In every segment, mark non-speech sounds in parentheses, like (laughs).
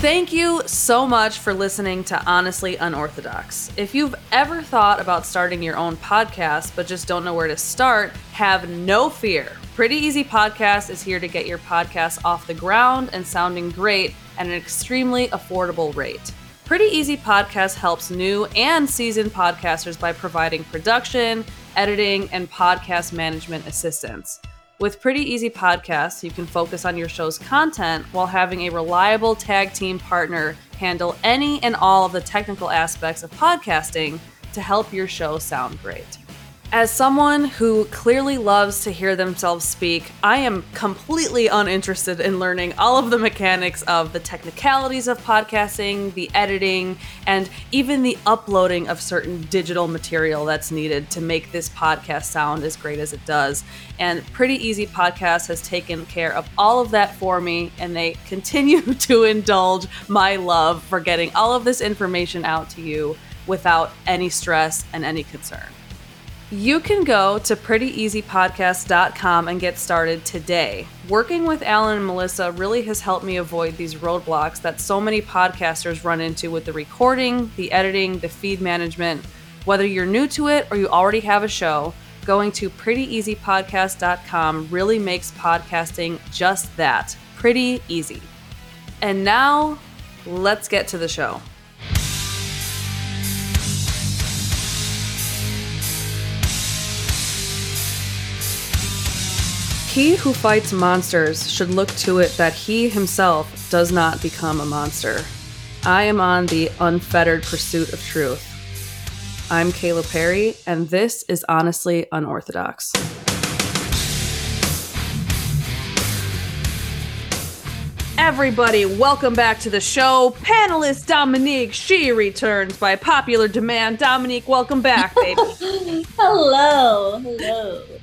Thank you so much for listening to Honestly Unorthodox. If you've ever thought about starting your own podcast but just don't know where to start, have no fear. Pretty Easy Podcast is here to get your podcast off the ground and sounding great at an extremely affordable rate. Pretty Easy Podcast helps new and seasoned podcasters by providing production, editing, and podcast management assistance. With Pretty Easy Podcasts, you can focus on your show's content while having a reliable tag team partner handle any and all of the technical aspects of podcasting to help your show sound great. As someone who clearly loves to hear themselves speak, I am completely uninterested in learning all of the mechanics of the technicalities of podcasting, the editing, and even the uploading of certain digital material that's needed to make this podcast sound as great as it does. And Pretty Easy Podcast has taken care of all of that for me, and they continue (laughs) to indulge my love for getting all of this information out to you without any stress and any concern. You can go to prettyeasypodcast.com and get started today. Working with Alan and Melissa really has helped me avoid these roadblocks that so many podcasters run into with the recording, the editing, the feed management. Whether you're new to it or you already have a show, going to prettyeasypodcast.com really makes podcasting just that pretty easy. And now, let's get to the show. He who fights monsters should look to it that he himself does not become a monster. I am on the unfettered pursuit of truth. I'm Kayla Perry, and this is Honestly Unorthodox. Everybody, welcome back to the show. Panelist Dominique, she returns by popular demand. Dominique, welcome back, baby. (laughs) hello, hello.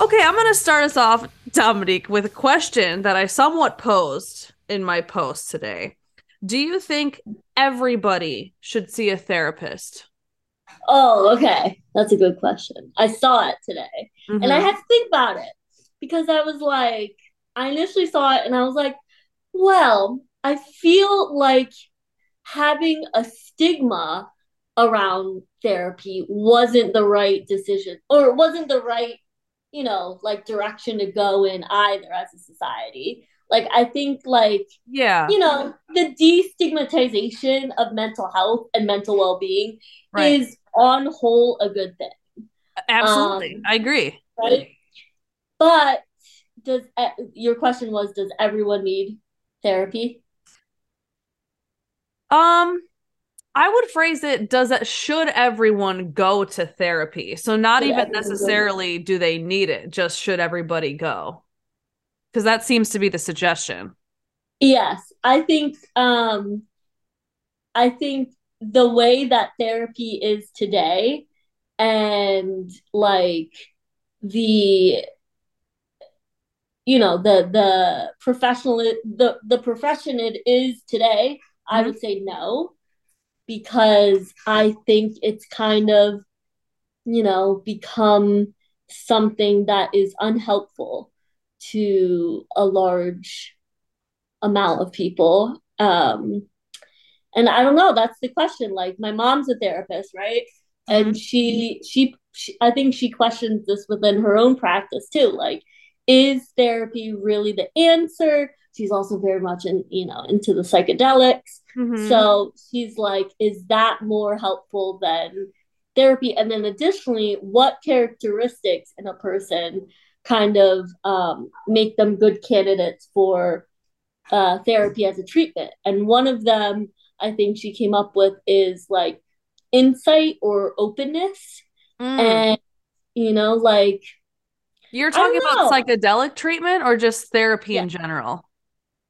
Okay, I'm going to start us off, Dominique, with a question that I somewhat posed in my post today. Do you think everybody should see a therapist? Oh, okay. That's a good question. I saw it today Mm-hmm. and I had to think about it because I was like, I initially saw it and I was like, well, I feel like having a stigma around therapy wasn't the right decision or it wasn't the right you know, like direction to go in either as a society. Like I think like yeah, you know, the destigmatization of mental health and mental well-being right. is on whole a good thing. Absolutely. um, I agree. Right? But does your question was does everyone need therapy? Um I would phrase it does that should everyone go to therapy? So not Should even necessarily do they need it, just should everybody go? Cuz that seems to be the suggestion. Yes, I think um I think the way that therapy is today and like the you know the the professional the the profession it is today I Mhm. would say no because I think it's kind of you know become something that is unhelpful to a large amount of people. Um and i don't know that's the question. Like my mom's a therapist right? And she, she she i think she questions this within her own practice too. Like is therapy really the answer she's also very much in you know into the psychedelics Mhm. so she's like is that more helpful than therapy and then additionally what characteristics in a person kind of um, make them good candidates for uh, therapy as a treatment. And one of them, I think she came up with is like insight or openness. Mm. And, you know, like You're talking about psychedelic treatment or just therapy in general?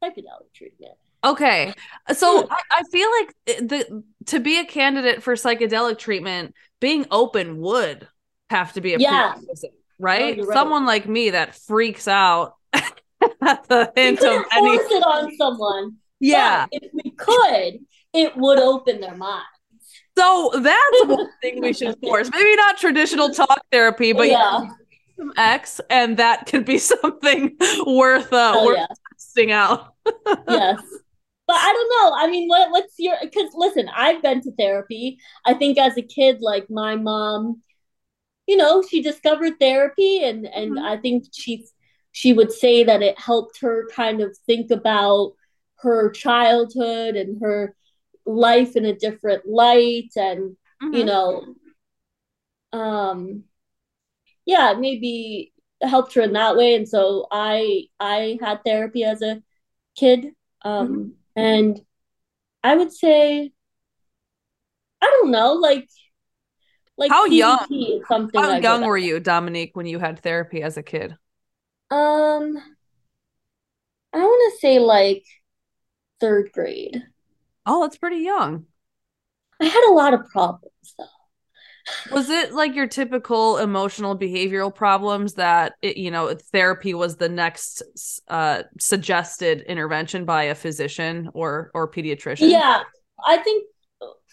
Psychedelic treatment. Okay. So I, I feel like the to be a candidate for psychedelic treatment, being open would have to be a Yeah. prerequisite, right? right. Someone like me that freaks out (laughs) at the hint of any force it on someone. Yeah. If we could, it would open their mind. So that's one thing we should force. (laughs) Maybe not traditional talk therapy, but yeah. some X, and that could be (laughs) something worth uh Oh, worth yeah. Testing out. yes. But I don't know. I mean, what what's your? Because listen, I've been to therapy. I think as a kid, like my mom, you know, she discovered therapy, and and mm-hmm. I think she she would say that it helped her kind of think about her childhood and her life in a different light, and mm-hmm. you know, um, yeah, maybe helped her in that way. And so I I had therapy as a kid. Um, mm-hmm. and I would say I don't know, like like how young something how young were you, Dominique, when you had therapy as a kid? Um I want to say like third grade. Oh, that's pretty young. I had a lot of problems though was it like your typical emotional behavioral problems that it, you know therapy was the next uh, suggested intervention by a physician or or pediatrician? Yeah. I think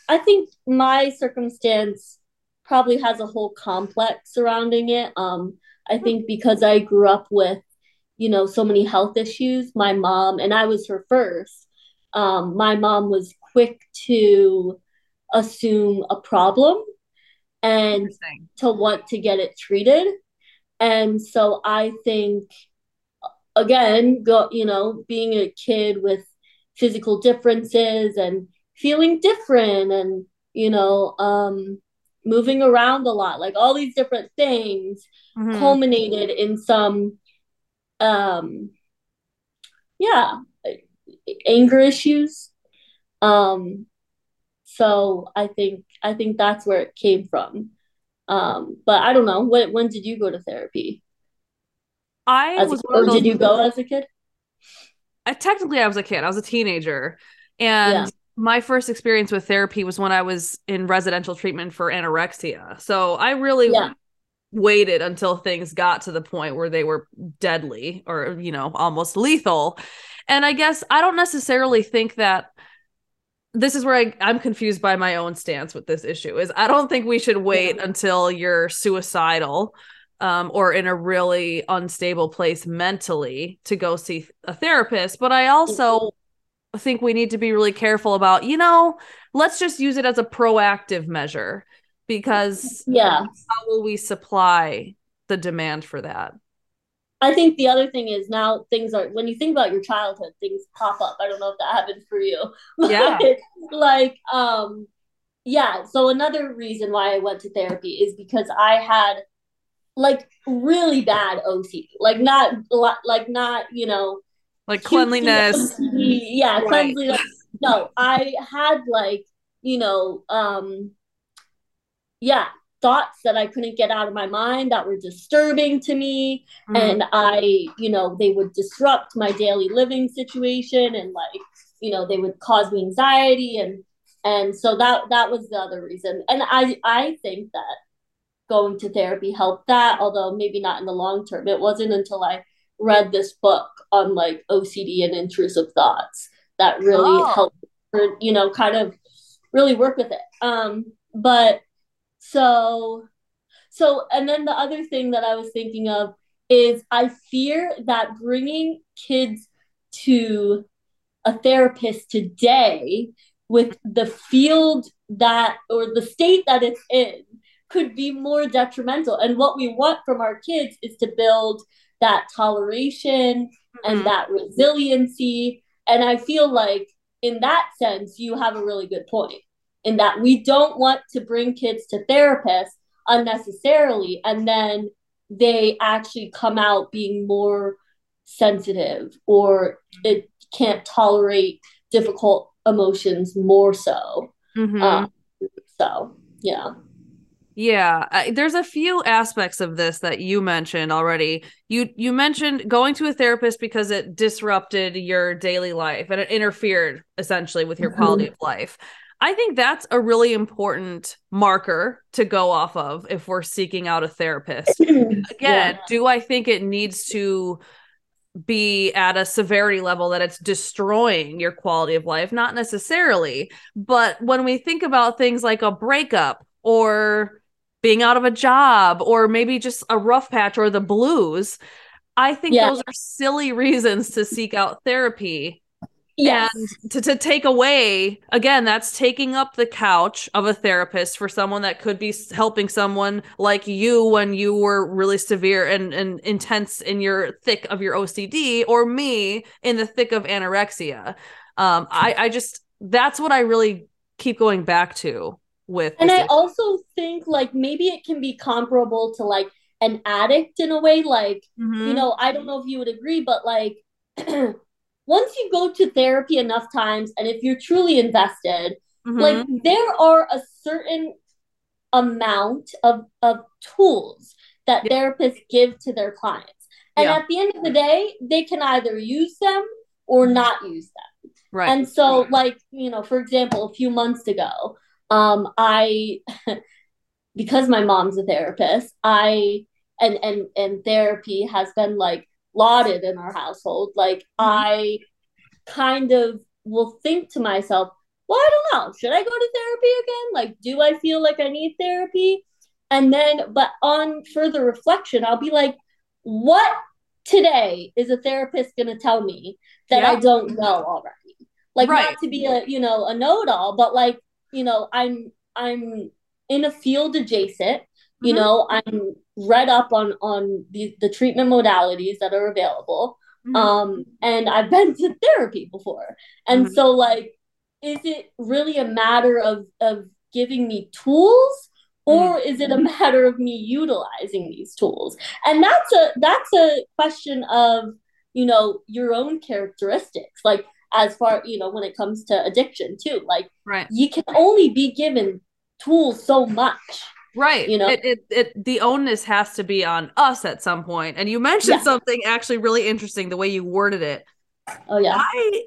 i think my circumstance probably has a whole complex surrounding it. Um i think because i grew up with you know so many health issues my mom and i was her first um my mom was quick to assume a problem and to want to get it treated. And so I think again, go you know, being a kid with physical differences and feeling different and you know, um moving around a lot, like all these different things mm-hmm. culminated in some um yeah, anger issues. Um so I think I think that's where it came from. Um, but I don't know. When when did you go to therapy? I as was. A, or did you go as a kid? I, technically, I was a kid. I was a teenager, and yeah. my first experience with therapy was when I was in residential treatment for anorexia. So I really yeah. waited until things got to the point where they were deadly or you know almost lethal. And I guess I don't necessarily think that this is where I, I'm confused by my own stance with this issue is I don't think we should wait yeah. until you're suicidal um, or in a really unstable place mentally to go see a therapist. But I also mm-hmm. think we need to be really careful about, you know, let's just use it as a proactive measure because yeah, how will we supply the demand for that? I think the other thing is now things are when you think about your childhood, things pop up. I don't know if that happened for you. (laughs) Yeah. like, um, yeah. So another reason why I went to therapy is because I had like really bad OCD, like not like not you know like cleanliness. OCD. Yeah, right. cleanliness. No, I had like you know um yeah thoughts that I couldn't get out of my mind that were disturbing to me. Mm. And I, you know, they would disrupt my daily living situation and like, you know, they would cause me anxiety and and so that that was the other reason. And I I think that going to therapy helped that, although maybe not in the long term. It wasn't until I read this book on like OCD and intrusive thoughts that really oh. helped you know, kind of really work with it. Um, but so, so, and then the other thing that I was thinking of is I fear that bringing kids to a therapist today with the field that or the state that it's in could be more detrimental. And what we want from our kids is to build that toleration mm-hmm. and that resiliency. And I feel like in that sense, you have a really good point in that we don't want to bring kids to therapists unnecessarily and then they actually come out being more sensitive or it can't tolerate difficult emotions more so mm-hmm. um, so yeah yeah, there's a few aspects of this that you mentioned already. You you mentioned going to a therapist because it disrupted your daily life and it interfered essentially with your mm-hmm. quality of life. I think that's a really important marker to go off of if we're seeking out a therapist. (clears throat) Again, yeah. do I think it needs to be at a severity level that it's destroying your quality of life? Not necessarily. But when we think about things like a breakup or being out of a job or maybe just a rough patch or the blues, I think yeah. those are silly (laughs) reasons to seek out therapy Yes. And to, to take away, again, that's taking up the couch of a therapist for someone that could be helping someone like you when you were really severe and, and intense in your thick of your OCD, or me in the thick of anorexia. Um, I, I just, that's what I really keep going back to with. And I issue. also think like maybe it can be comparable to like an addict in a way. Like, you Mhm. know, I don't know if you would agree, but like (clears throat) once you go to therapy enough times and if you're truly invested, Mhm. like there are a certain amount of of tools that Yeah. therapists give to their clients. And Yeah. at the end of the day, they can either use them or not use them. right. And so, like, you know, for example, a few months ago, um, I (laughs) because my mom's a therapist, I and and and therapy has been like lauded in our household. Like I kind of will think to myself, well, I don't know, should I go to therapy again? Like, do I feel like I need therapy? And then, but on further reflection, I'll be like, what today is a therapist going to tell me that I don't know already? Like, Right. not to be a, you know, a know-it-all, but like, you know, I'm, I'm in a field adjacent, you Mhm. know, I'm read up on, on the, the treatment modalities that are available. Mhm. Um, and I've been to therapy before. And Mhm. so like, is it really a matter of of giving me tools or is it a matter of me utilizing these tools? And that's a that's a question of, you know, your own characteristics. Like as far, you know, when it comes to addiction too. Like right. you can only be given tools so much. Right. You know? it, it, it the onus has to be on us at some. And you mentioned Yeah. something actually really interesting, the way you worded it. Oh yeah. I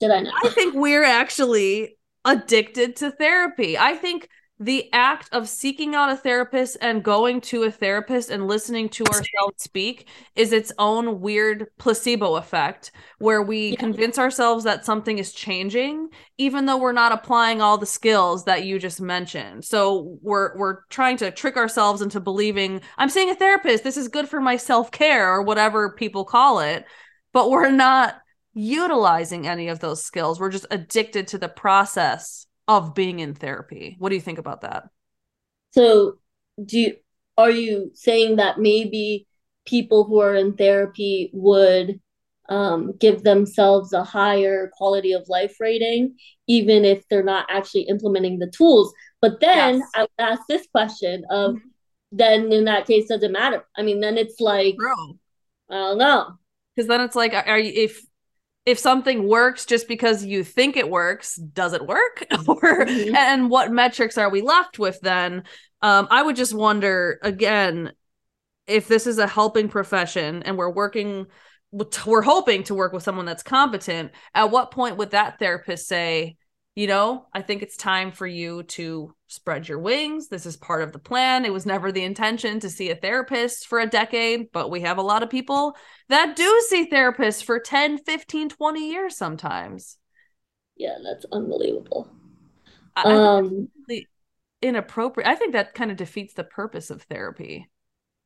Did I know? I think we're actually addicted to therapy. I think the act of seeking out a therapist and going to a therapist and listening to ourselves speak is its own weird placebo effect where we Yeah. convince ourselves that something is changing even though we're not applying all the skills that you just mentioned. So we're we're trying to trick ourselves into believing I'm seeing a therapist, this is good for my self-care or whatever people call it, but we're not utilizing any of those skills. We're just addicted to the process of being in therapy. What do you think about that? So, do you, are you saying that maybe people who are in therapy would um, give themselves a higher quality of life rating, even if they're not actually implementing the tools? But then Yes. I would ask this question of, Mhm. then in that case, does it matter? I mean, then it's like, True. I don't know. Because then it's like, are you if if something works just because you think it works, does it work? (laughs) or Mhm. and what metrics are we left with then? Um, I would just wonder again if this is a helping profession and we're working we're hoping to work with someone that's competent at what point would that therapist say you know i think it's time for you to spread your wings this is part of the plan it was never the intention to see a therapist for a decade but we have a lot of people that do see therapists for 10 15 20 years sometimes Yeah, that's unbelievable. I, I Um, really inappropriate i think that kind of defeats the purpose of therapy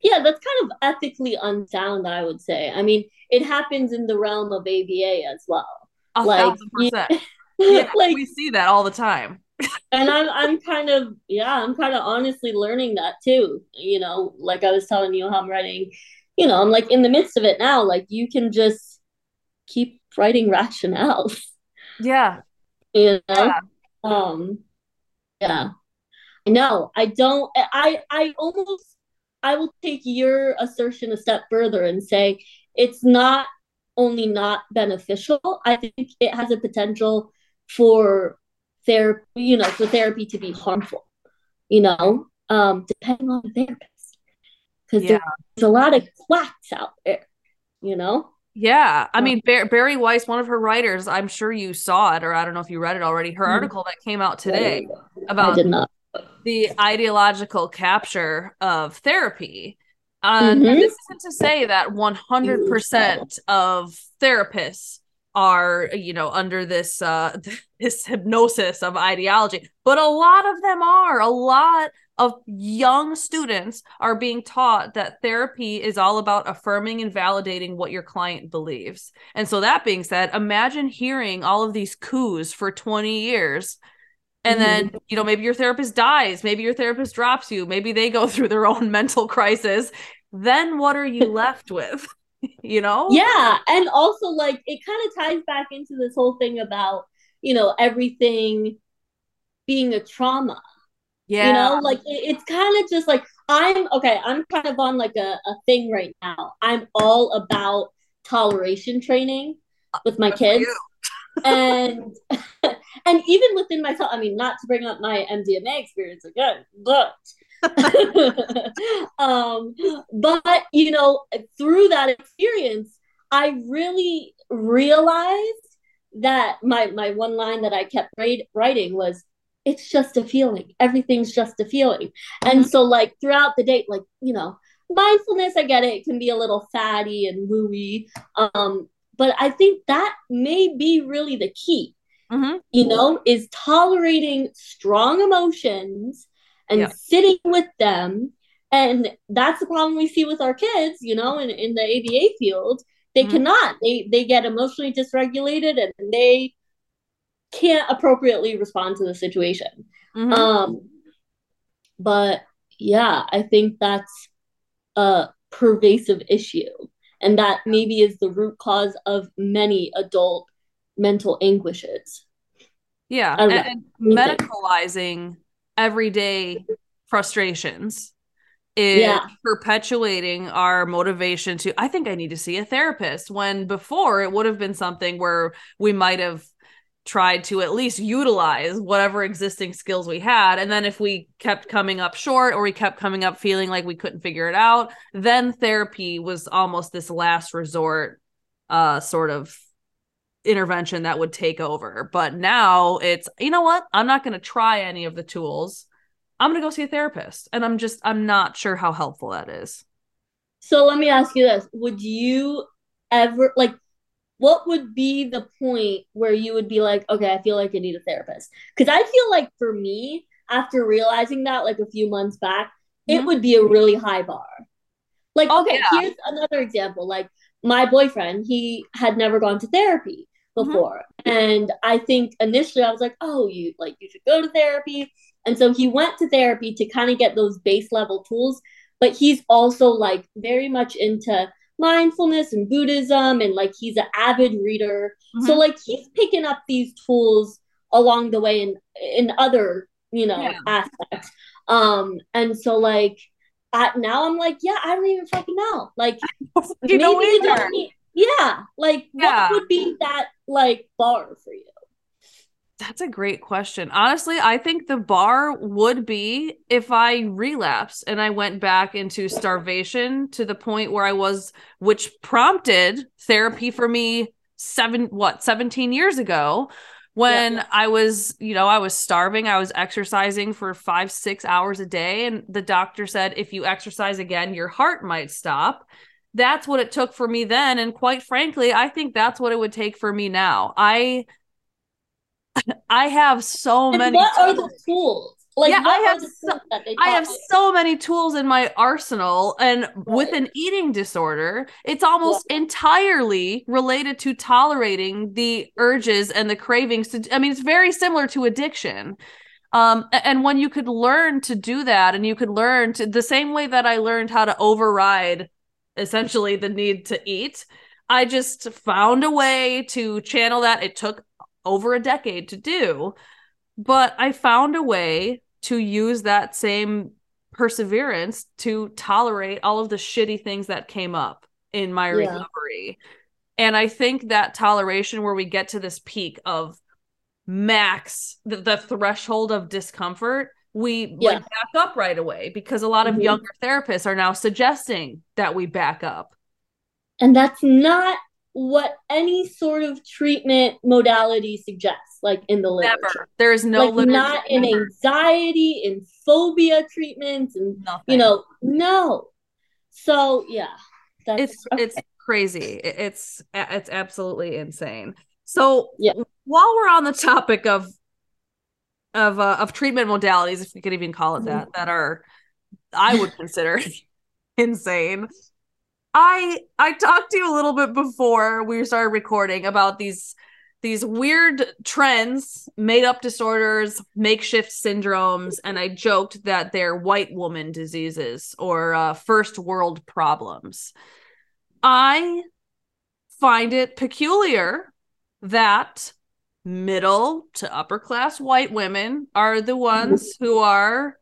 yeah, that's kind of ethically unsound, I would say. I mean, it happens in the realm of ABA as well. a Like, thousand percent yeah, (laughs) like we see that all the time (laughs) and I'm I'm kind of yeah, I'm kind of honestly learning that too. You know, like I was telling you how I'm writing, you know, I'm like in the midst of it now. Like you can just keep writing (laughs) rationales, yeah you know? Yeah. Um yeah. I know. I don't I I almost I will take your assertion a step further and say it's not only not beneficial, I think it has a potential for therapy, you know, for therapy to be harmful, you know, um, depending on the therapist. Because Yeah. there's a lot of quacks out there, you know? Yeah, I mean Bar- Bari Weiss, one of her writers, I'm sure you saw it, or I don't know if you read it already. Her Mhm. article that came out today about the ideological capture of therapy. Um, Mhm. And this isn't to say that 100% of therapists are, you know, under this uh (laughs) this hypnosis of ideology, but a lot of them are. A lot of young students are being taught that therapy is all about affirming and validating what your client believes. And so, that being said, imagine hearing all of these coups for 20 years. And then, mm-hmm. you know, maybe your therapist dies, maybe your therapist drops you, maybe they go (laughs) through their own mental crisis. Then what are you left with? (laughs) you know? Yeah. And also, like, it kind of ties back into this whole thing about, you know, everything being a trauma yeah. You know, like it, it's kind of just like I'm okay, I'm kind of on like a, a thing right now. I'm all about toleration training with my kids. and (laughs) and even within myself, I mean, not to bring up my MDMA experience again, but (laughs) um, but you know, through that experience, I really realized that my my one line that I kept writing was it's just a feeling. Everything's just a feeling. Mm-hmm. And so, like, throughout the day, like, you know, mindfulness, I get it, it can be a little fatty and wooey. Um, but I think that may be really the key, mm-hmm. you know, is tolerating strong emotions and yeah. sitting with them. And that's the problem we see with our kids, you know, in, in the ABA field. They mm-hmm. cannot. They they get emotionally dysregulated and they can't appropriately respond to the situation. Mm-hmm. Um, but yeah, I think that's a pervasive issue, and that maybe is the root cause of many adult mental anguishes. Yeah, and, and medicalizing everyday frustrations is yeah. perpetuating our motivation to i think i need to see a therapist when before it would have been something where we might have tried to at least utilize whatever existing skills we had. And then if we kept coming up short or we kept coming up feeling like we couldn't figure it out, then therapy was almost this last resort uh sort of intervention that would take over. But now it's, you know what? I'm not going to try any of the tools. I'm going to go see a therapist. And I'm just I'm not sure how helpful that is. So let me ask you this. Would you ever like what would be the point where you would be like, okay, I feel like I need a therapist? Because I feel like for me, after realizing that like a few months back, mm-hmm. it would be a really high bar. Like, okay, yeah. here's another example. Like, my boyfriend, he had never gone to therapy mm-hmm. Before. Mm-hmm. And I think initially I was like, oh, you like, you should go to therapy. And so he went to therapy to kind of get those base level tools. But he's also like very much into mindfulness and Buddhism, and like he's an avid reader. Mm-hmm. So like he's picking up these tools along the way in in other you know yeah. aspects. Um, and so like at now I'm like, yeah, I don't even fucking know. Like (laughs) you know either. Yeah, like yeah. what would be that like bar for you? That's a great question. Honestly, I think the bar would be if I relapsed and I went back into starvation to the point where I was, which prompted therapy for me seven, what, 17 years ago when yeah. I was, you know, I was starving. I was exercising for five, six hours a day. And the doctor said, if you exercise again, your heart might stop. That's what it took for me then. And quite frankly, I think that's what it would take for me now. I I have so and many. What tools. are the tools? Like, yeah, I have so, I have you? so many tools in my arsenal, and right. with an eating disorder, it's almost yeah. entirely related to tolerating the urges and the cravings. To, I mean, it's very similar to addiction. Um, and when you could learn to do that, and you could learn to the same way that I learned how to override essentially the need to eat, I just found a way to channel that. It took over a decade to do. But I found a way to use that same perseverance to tolerate all of the shitty things that came up in my yeah. recovery. And I think that toleration, where we get to this peak of max, the, the threshold of discomfort, we yeah. like back up right away because a lot of mm-hmm. younger therapists are now suggesting that we back up. And that's not what any sort of treatment modality suggests, like in the literature. Never. There's no like not in anxiety, in phobia treatments, and Nothing. you know, no. So yeah, it's okay. it's crazy. It's it's absolutely insane. So yeah. while we're on the topic of of uh, of treatment modalities, if we could even call it that, Mm-hmm. that are I would (laughs) consider (laughs) insane. I I talked to you a little bit before we started recording about these these weird trends, made up disorders, makeshift syndromes, and I joked that they're white woman diseases or uh, first world problems. I find it peculiar that middle to upper class white women are the ones who are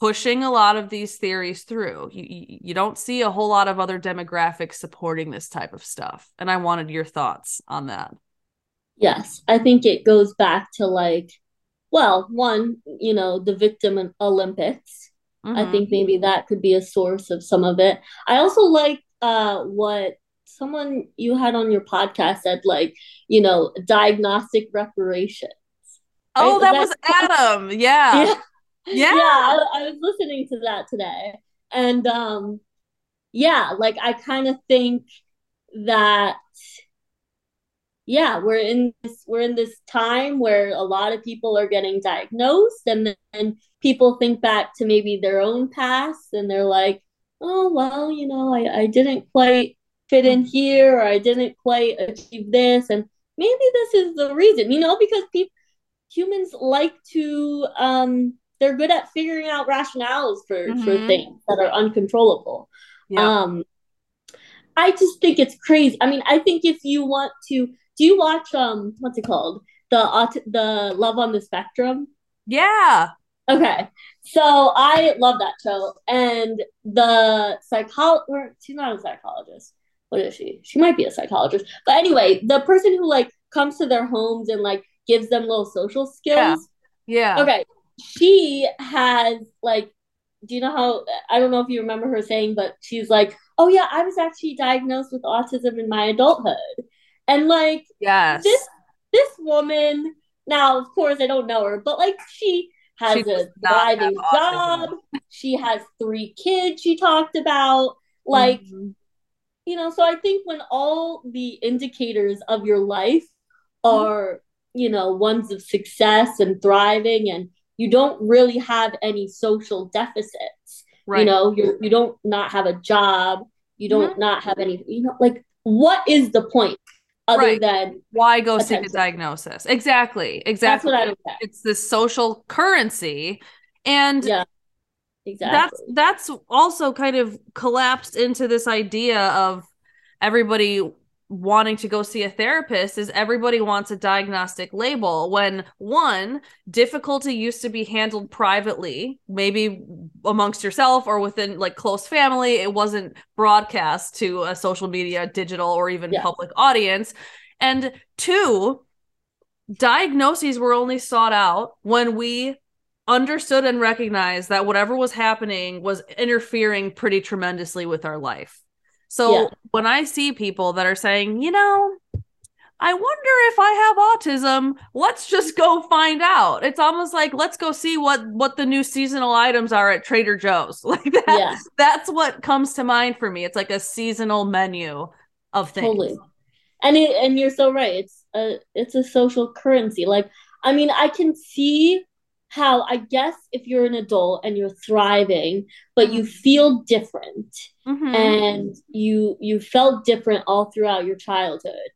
pushing a lot of these theories through. You, you don't see a whole lot of other demographics supporting this type of stuff, and I wanted your thoughts on that. Yes, I think it goes back to like, well, one, you know, the victim Olympics. I Mhm. think maybe that could be a source of some of it. I also like uh what someone you had on your podcast said, like, you know, diagnostic reparations. Oh, that, that Is was Adam. Yeah. Yeah. (laughs) Yeah. Yeah, I, I was listening to that today. And um yeah, like I kind of think that yeah, we're in this we're in this time where a lot of people are getting diagnosed and then people think back to maybe their own past and they're like, "Oh, well, you know, I I didn't quite fit in here or I didn't quite achieve this and maybe this is the reason." You know, because people humans like to um they're good at figuring out rationales for for Mhm. things that are uncontrollable. Yeah. Um I just think it's crazy. I mean, I think if you want to, do you watch um what's it called? The aut- the Love on the Spectrum? yeah. Okay. So I love that show. And the psychologist, she's not a psychologist. What is she? She might be a psychologist. But anyway, the person who like comes to their homes and like gives them little social skills. Yeah. Okay. She has like, do you know how I don't know if you remember her saying, but she's like, Oh yeah, I was actually diagnosed with autism in my adulthood. And like Yes. this this woman, now of course I don't know her, but like she has She a thriving autism. job. She has three kids she talked about. Like, Mhm. You know, so I think when all the indicators of your life are, you know, ones of success and thriving and you don't really have any social deficits. right. You know, you you don't not have a job, you don't Mm-hmm. not have any, you know, like what is the point other Right. than Why go seek a diagnosis? Exactly. that's Exactly. what I. It's this social currency. And Yeah, that's exactly. that's also kind of collapsed into this idea of everybody wanting to go see a therapist is everybody wants a diagnostic label when one difficulty used to be handled privately maybe amongst yourself or within like close family it wasn't broadcast to a social media digital or even Yes. public audience and two diagnoses were only sought out when we understood and recognized that whatever was happening was interfering pretty tremendously with our life. So Yeah. when I see people that are saying, you know, I wonder if I have autism, let's just go find out. It's almost like let's go see what what the new seasonal items are at Trader Joe's. (laughs) Like that Yeah. that's what comes to mind for me. It's like a seasonal menu of things. Totally. And it, and you're so right. It's a it's a social currency. Like I mean, I can see how I guess if you're an adult and you're thriving, but you feel different Mhm. and you you felt different all throughout your childhood.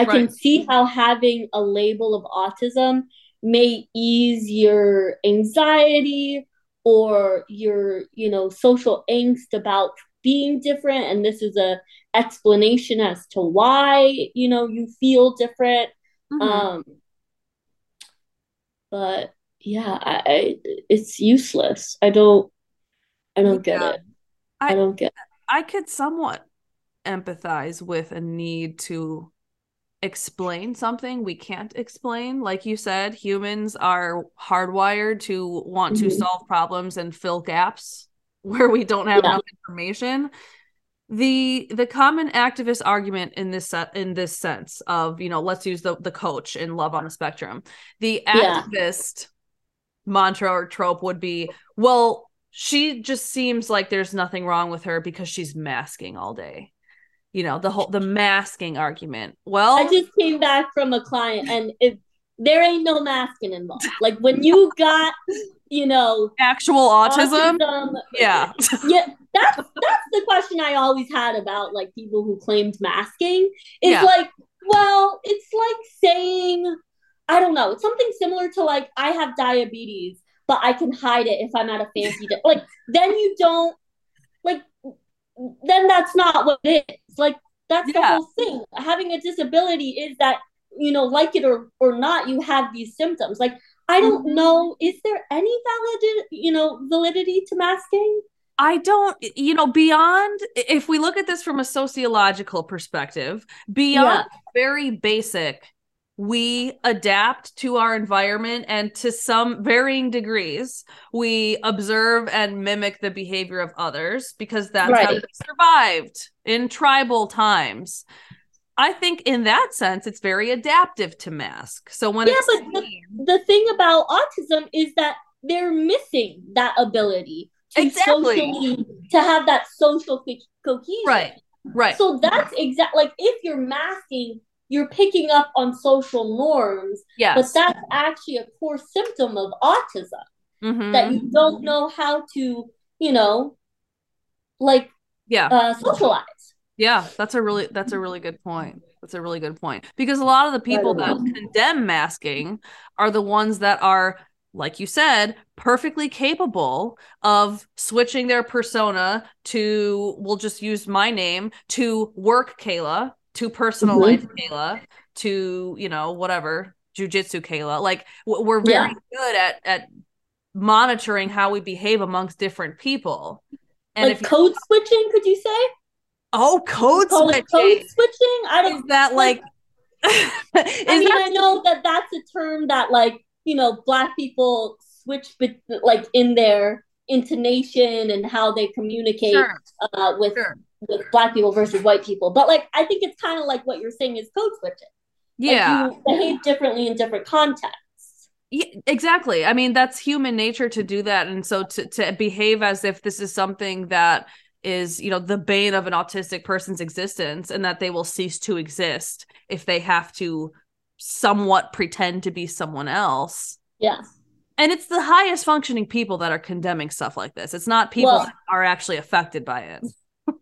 I can see how having a label of autism may ease your anxiety or your, you know, social angst about being different and this is a explanation as to why, you know, you feel different. Mhm. Um but yeah, I, I it's useless. I don't I don't get Yeah. it. I, don't get It. I could somewhat empathize with a need to explain something we can't explain. Like you said, humans are hardwired to want to Mhm. solve problems and fill gaps (laughs) where we don't have Yeah. enough information. The the common activist argument in this set in this sense of, you know, let's use the the coach in Love on the Spectrum. The Yeah. Mantra or trope would be, well, she just seems like there's nothing wrong with her because she's masking all day. You know, the whole the masking argument. Well, I just came back from a client and it there ain't no masking involved. Like when you got, you know, actual autism. autism yeah. (laughs) yeah. That's that's the question I always had about like people who claimed masking. Is yeah. like, well, it's like saying, I don't know, it's something similar to like I have diabetes, but I can hide it if I'm at a fancy day. Like then you don't like then that's not what it is. Like that's yeah. the whole thing. Having a disability is that you know, like it or or not, you have these symptoms. Like I don't mm-hmm. know, is there any valid, you know, validity to masking? I don't, you know, beyond if we look at this from a sociological perspective, beyond yeah. very basic, we adapt to our environment and to some varying degrees, we observe and mimic the behavior of others because that's right. how we survived in tribal times. I think in that sense, it's very adaptive to mask. So when yeah, but the, the thing about autism is that they're missing that ability to exactly socially, to have that social cohesion. Right. Right. So that's exact. Like if you're masking, you're picking up on social norms. Yeah. But that's actually a core symptom of autism mm-hmm. that you don't know how to, you know, like yeah, uh, socialize. Yeah, that's a really that's a really good point. That's a really good point. Because a lot of the people that condemn masking are the ones that are like you said, perfectly capable of switching their persona to we'll just use my name to work Kayla, to personal mm-hmm. life Kayla, to, you know, whatever, jujitsu Kayla. Like we're very yeah. good at at monitoring how we behave amongst different people. And like if code switching, could you say? Oh, code switching. Code switching. I don't. Is that like? like (laughs) I mean, that... I know that that's a term that like you know black people switch, but like in their intonation and how they communicate sure. uh, with sure. With black people versus white people. But like, I think it's kind of like what you're saying is code switching. Yeah, like, behave differently in different contexts. Yeah, exactly. I mean, that's human nature to do that, and so to to behave as if this is something that is you know the bane of an autistic person's existence and that they will cease to exist if they have to somewhat pretend to be someone else yeah and it's the highest functioning people that are condemning stuff like this it's not people well, that are actually affected by it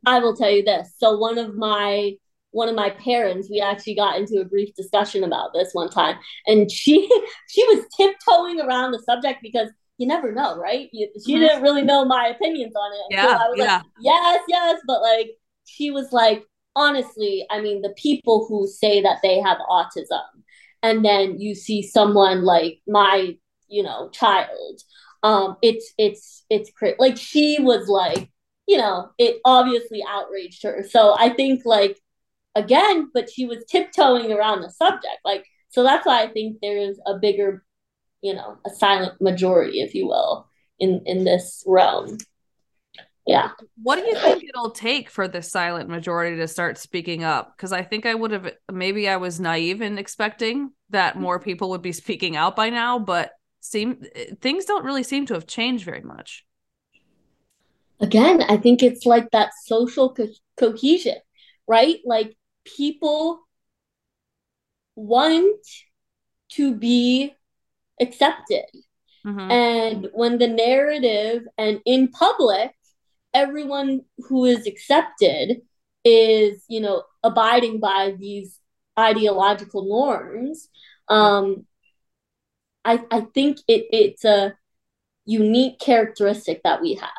i will tell you this so one of my one of my parents we actually got into a brief discussion about this one time and she (laughs) she was tiptoeing around the subject because you never know, right? You, she mm-hmm. didn't really know my opinions on it. Yeah, I was yeah. like, yes, yes, but like she was like, honestly, I mean, the people who say that they have autism, and then you see someone like my, you know, child, um, it's it's it's crazy. Like she was like, you know, it obviously outraged her. So I think like again, but she was tiptoeing around the subject, like. So that's why I think there is a bigger you know a silent majority if you will in in this realm. Yeah. What do you think it'll take for the silent majority to start speaking up? Because i think i would have maybe i was naive in expecting that mm-hmm. more people would be speaking out by now but seem things don't really seem to have changed very much again i think it's like that social co- cohesion right like people want to be accepted. Mm-hmm. And when the narrative and in public, everyone who is accepted is, you know, abiding by these ideological norms, um, I, I think it, it's a unique characteristic that we have.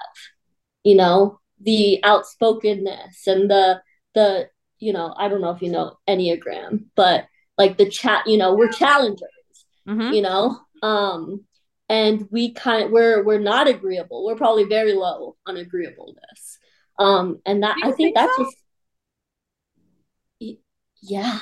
You know, the outspokenness and the the you know, I don't know if you know Enneagram, but like the chat, you know, we're challengers. Mm-hmm. You know, um, and we kind of, we're we're not agreeable. We're probably very low on agreeableness. Um, and that I think, think that's so? just yeah.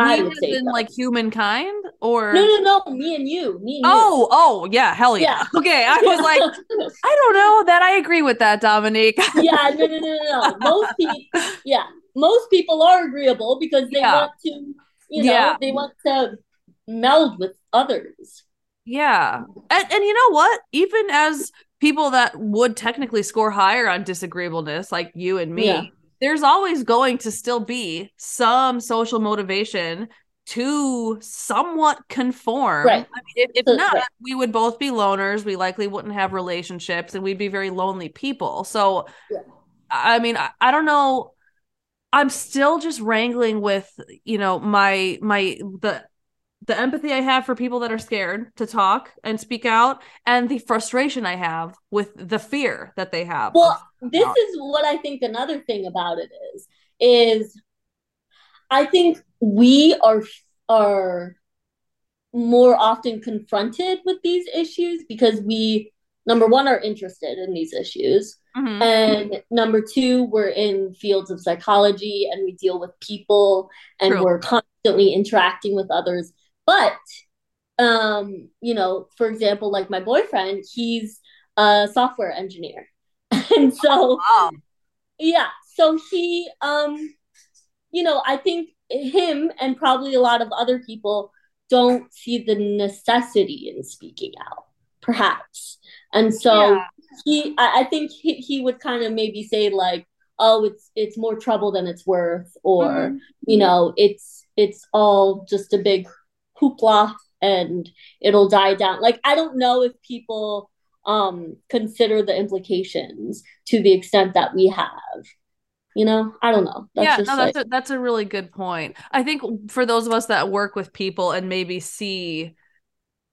I would say in so. like humankind or no no no me and you me and oh you. oh yeah hell yeah. yeah. (laughs) okay I was like (laughs) I don't know that I agree with that Dominique (laughs) yeah no no no no no most people yeah most people are agreeable because they yeah. want to you know yeah. they want to meld with others yeah. And, and you know what? Even as people that would technically score higher on disagreeableness, like you and me. There's always going to still be some social motivation to somewhat conform. Right. I mean, if, if So- not, right. we would both be loners. We likely wouldn't have relationships and we'd be very lonely people. So, Yeah. I mean, I, I don't know. I'm still just wrangling with, you know, my, my, the, the empathy I have for people that are scared to talk and speak out and the frustration I have with the fear that they have. Well, this out. is what I think another thing about it is is I think we are are more often confronted with these issues because we number one are interested in these issues Mhm. and number two we're in fields of psychology and we deal with people and True. we're constantly interacting with others but um you know for example like my boyfriend he's a software engineer (laughs) and so Wow. yeah so he um you know i think him and probably a lot of other people don't see the necessity in speaking out perhaps and so Yeah. he I, I think he, he would kind of maybe say like oh it's it's more trouble than it's worth or Mhm. you know it's it's all just a big hoopla and it'll die down. Like i don't know if people um consider the implications to the extent that we have. You know? I don't know. That's yeah, just no, like that's a, that's a really good point. I think for those of us that work with people and maybe see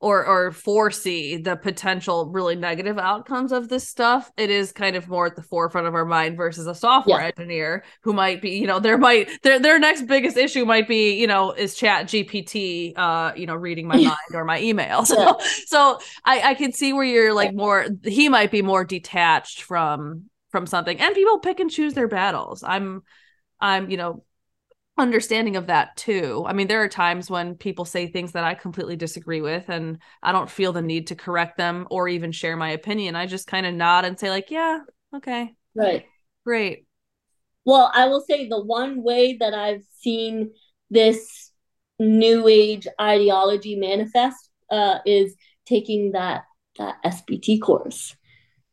or or foresee the potential really negative outcomes of this stuff, it is kind of more at the forefront of our mind versus a software Yeah. engineer who might be, you know, there might their their next biggest issue might be, you know, is Chat GPT, uh, you know, reading my (laughs) mind or my emails. (laughs) Yeah. so I I can see where you're like more he might be more detached from from something and people pick and choose their battles i'm i'm you know understanding of that too. I mean there are times when people say things that i completely disagree with and i don't feel the need to correct them or even share my opinion. I just kind of nod and say like yeah okay. Right. Great. Well, I will say the one way that I've seen this new age ideology manifest uh, is taking that that SBT course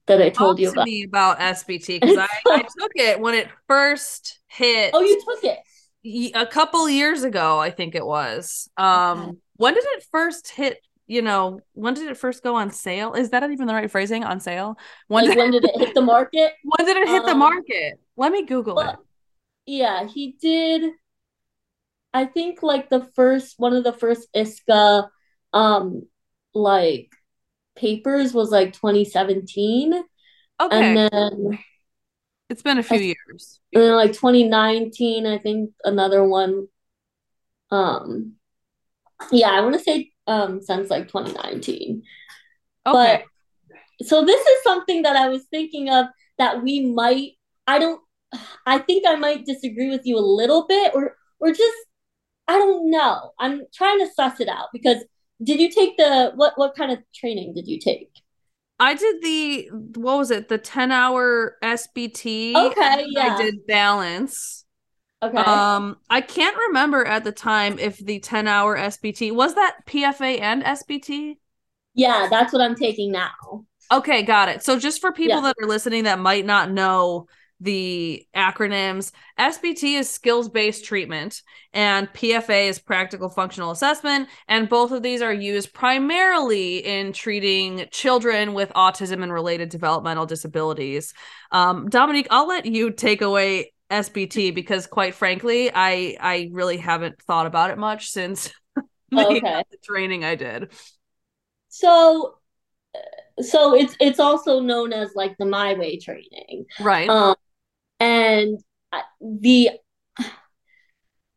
that I told Talk you about. me about sbt because I, (laughs) I took it when it first hit Oh, you took it. A couple years ago i think it was um Okay. when did it first hit you know when did it first go on sale is that even the right phrasing on sale when Like did when did it hit the market? (laughs) when did it hit the Um, market let me google it yeah, he did. I think like the first one of the first ISCA um like papers was like 2017 okay and then it's been a few I- years and like 2019 I think another one um yeah I want to say um since like 2019 okay but so this is something that I was thinking of that we might I don't I think I might disagree with you a little bit or or just I don't know. I'm trying to suss it out because did you take the what what kind of training did you take? I did the what was it the 10 hour sbt Okay, yeah. i did balance Okay. um i can't remember at the time if the 10 hour sbt was that pfa and sbt yeah, that's what I'm taking now. Okay, got it. So just for people Yeah. that are listening that might not know the acronyms, SBT is skills based treatment and PFA is practical functional assessment. And both of these are used primarily in treating children with autism and related developmental disabilities. Um, Dominique, I'll let you take away SBT because quite frankly, I I really haven't thought about it much since (laughs) the, Okay. the training I did. So so it's it's also known as like the My Way training. Right. Um, and the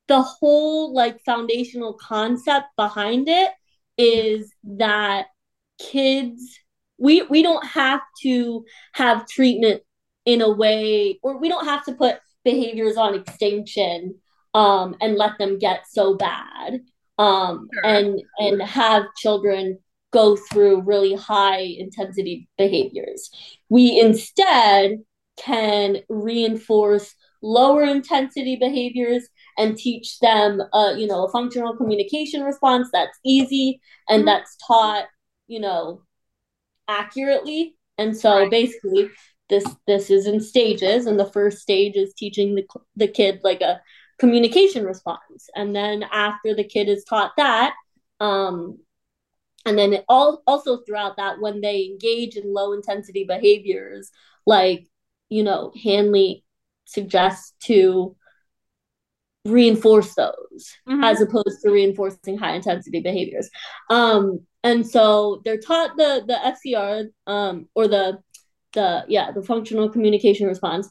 the whole like foundational concept behind it is that kids we we don't have to have treatment in a way or we don't have to put behaviors on extinction um and let them get so bad um Sure. and and have children go through really high intensity behaviors we instead can reinforce lower intensity behaviors and teach them uh, you know a functional communication response that's easy and Mhm. that's taught you know accurately and so Right. basically this this is in stages and the first stage is teaching the the kid like a communication response. And then after the kid is taught that, um, and then all also throughout that, when they engage in low intensity behaviors, like you know, Hanley suggests to reinforce those mm-hmm. as opposed to reinforcing high intensity behaviors. Um, and so they're taught the the FCR um, or the the yeah the functional communication response,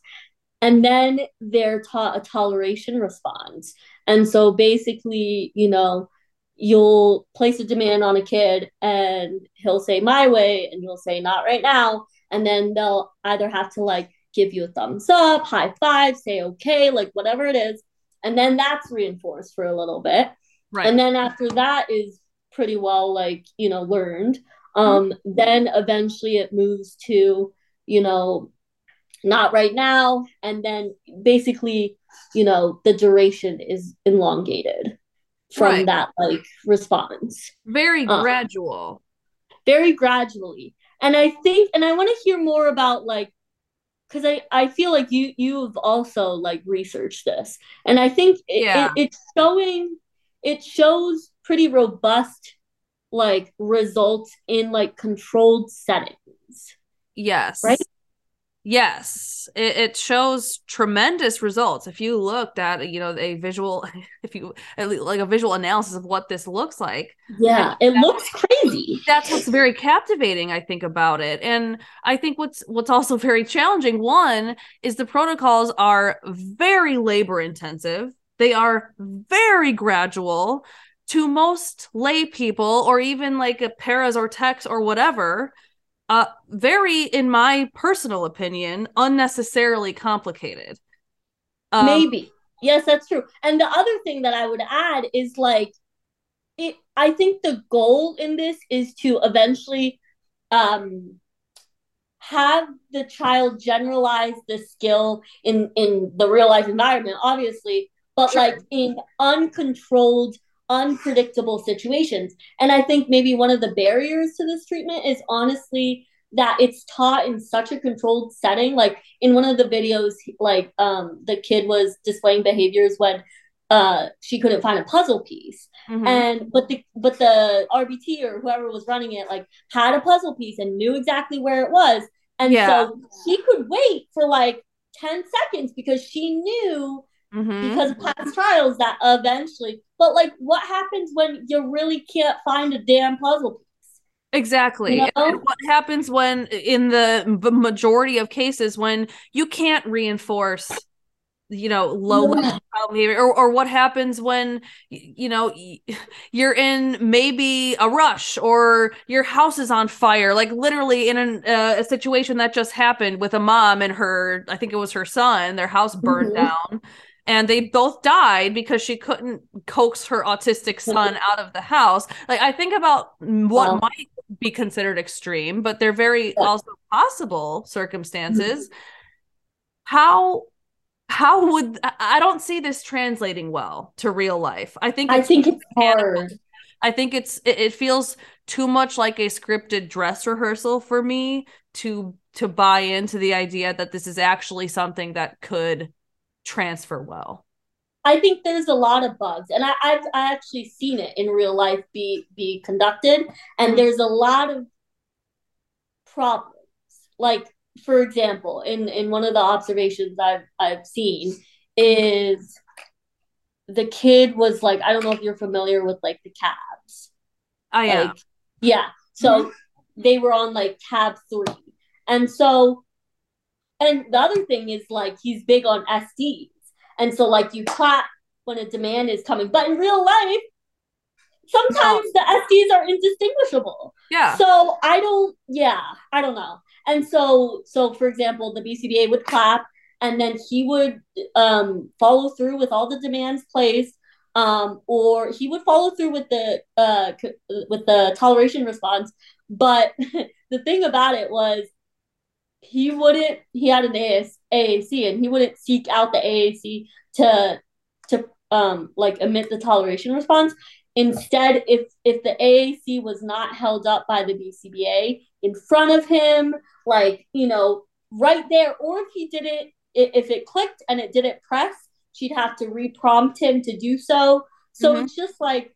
and then they're taught a toleration response. And so basically, you know, you'll place a demand on a kid and he'll say my way and you'll say not right now and then they'll either have to like give you a thumbs up high five say okay like whatever it is. And then that's reinforced for a little bit. Right. And then after that is pretty well like you know learned. Um mm-hmm. then eventually it moves to you know not right now. And then basically you know the duration is elongated from right. that like response. Very um, gradual. very gradually. And i think and i want to hear more about like because I, I feel like you you've also like researched this. And i think it, yeah. it, it's showing it shows pretty robust like results in like controlled settings. Yes. Right Yes, it, it, shows tremendous results. If you looked at you know a visual, (laughs) if you like a visual analysis of what this looks like, yeah, it looks crazy. That's what's very captivating, I think, about it. And I think what's what's also (laughs) very challenging. One is the protocols are very labor intensive. They are very gradual to most lay people, or even like a paras or techs or whatever uh very in my personal opinion unnecessarily complicated. Um, maybe. Yes that's true. And the other thing that i would add is like it i think the goal in this is to eventually um have the child generalize the skill in in the real life environment obviously but sure. like in uncontrolled unpredictable situations. And I think maybe one of the barriers to this treatment is honestly that it's taught in such a controlled setting. Like in one of the videos, like um, the kid was displaying behaviors when uh, she couldn't find a puzzle piece. Mm-hmm. And but the but the RBT or whoever was running it like had a puzzle piece and knew exactly where it was. And yeah. so she could wait for like 10 seconds because she knew mm-hmm. because past trials that eventually. But like, what happens when you really can't find a damn puzzle piece? Exactly. You know? what happens when, in the majority of cases, when you can't reinforce, you know, low yeah. behavior, or, or what happens when, you know, (laughs) you're in maybe a rush or your house is on fire, like literally in an, uh, a situation that just happened with a mom and her, I think it was her son, their house burned mm-hmm. down and they both died because she couldn't coax her autistic son out of the house. Like I think about what might be considered extreme, but they're very also possible circumstances. Mm-hmm. How how would I don't see this translating well to real life. I think I think it's hard. I think it's it, it feels too much like a scripted dress rehearsal for me to to buy into the idea that this is actually something that could transfer well? I think there's a lot of bugs, and I, I've I actually seen it in real life be be conducted, and mm-hmm. there's a lot of problems. Like for example, in in one of the observations I've I've seen is the kid was like I don't know if you're familiar with like the CABs. I am. Like, yeah. So mm-hmm. they were on like CAB three, and so and the other thing is like he's big on SDs. And so like you clap when a demand is coming. But in real life, sometimes the SDs are indistinguishable. Yeah. So I don't yeah, I don't know. And so so for example, the BCBA would clap and then he would um, follow through with all the demands placed um, or he would follow through with the uh, with the toleration response but (laughs) the thing about it was he wouldn't he had an AS, AAC and he wouldn't seek out the AAC to to um like emit the toleration response. Instead, if if the AAC was not held up by the BCBA in front of him, like you know, right there, or if he did it, if it clicked and it didn't press, she'd have to reprompt him to do so. So mm-hmm. it's just like,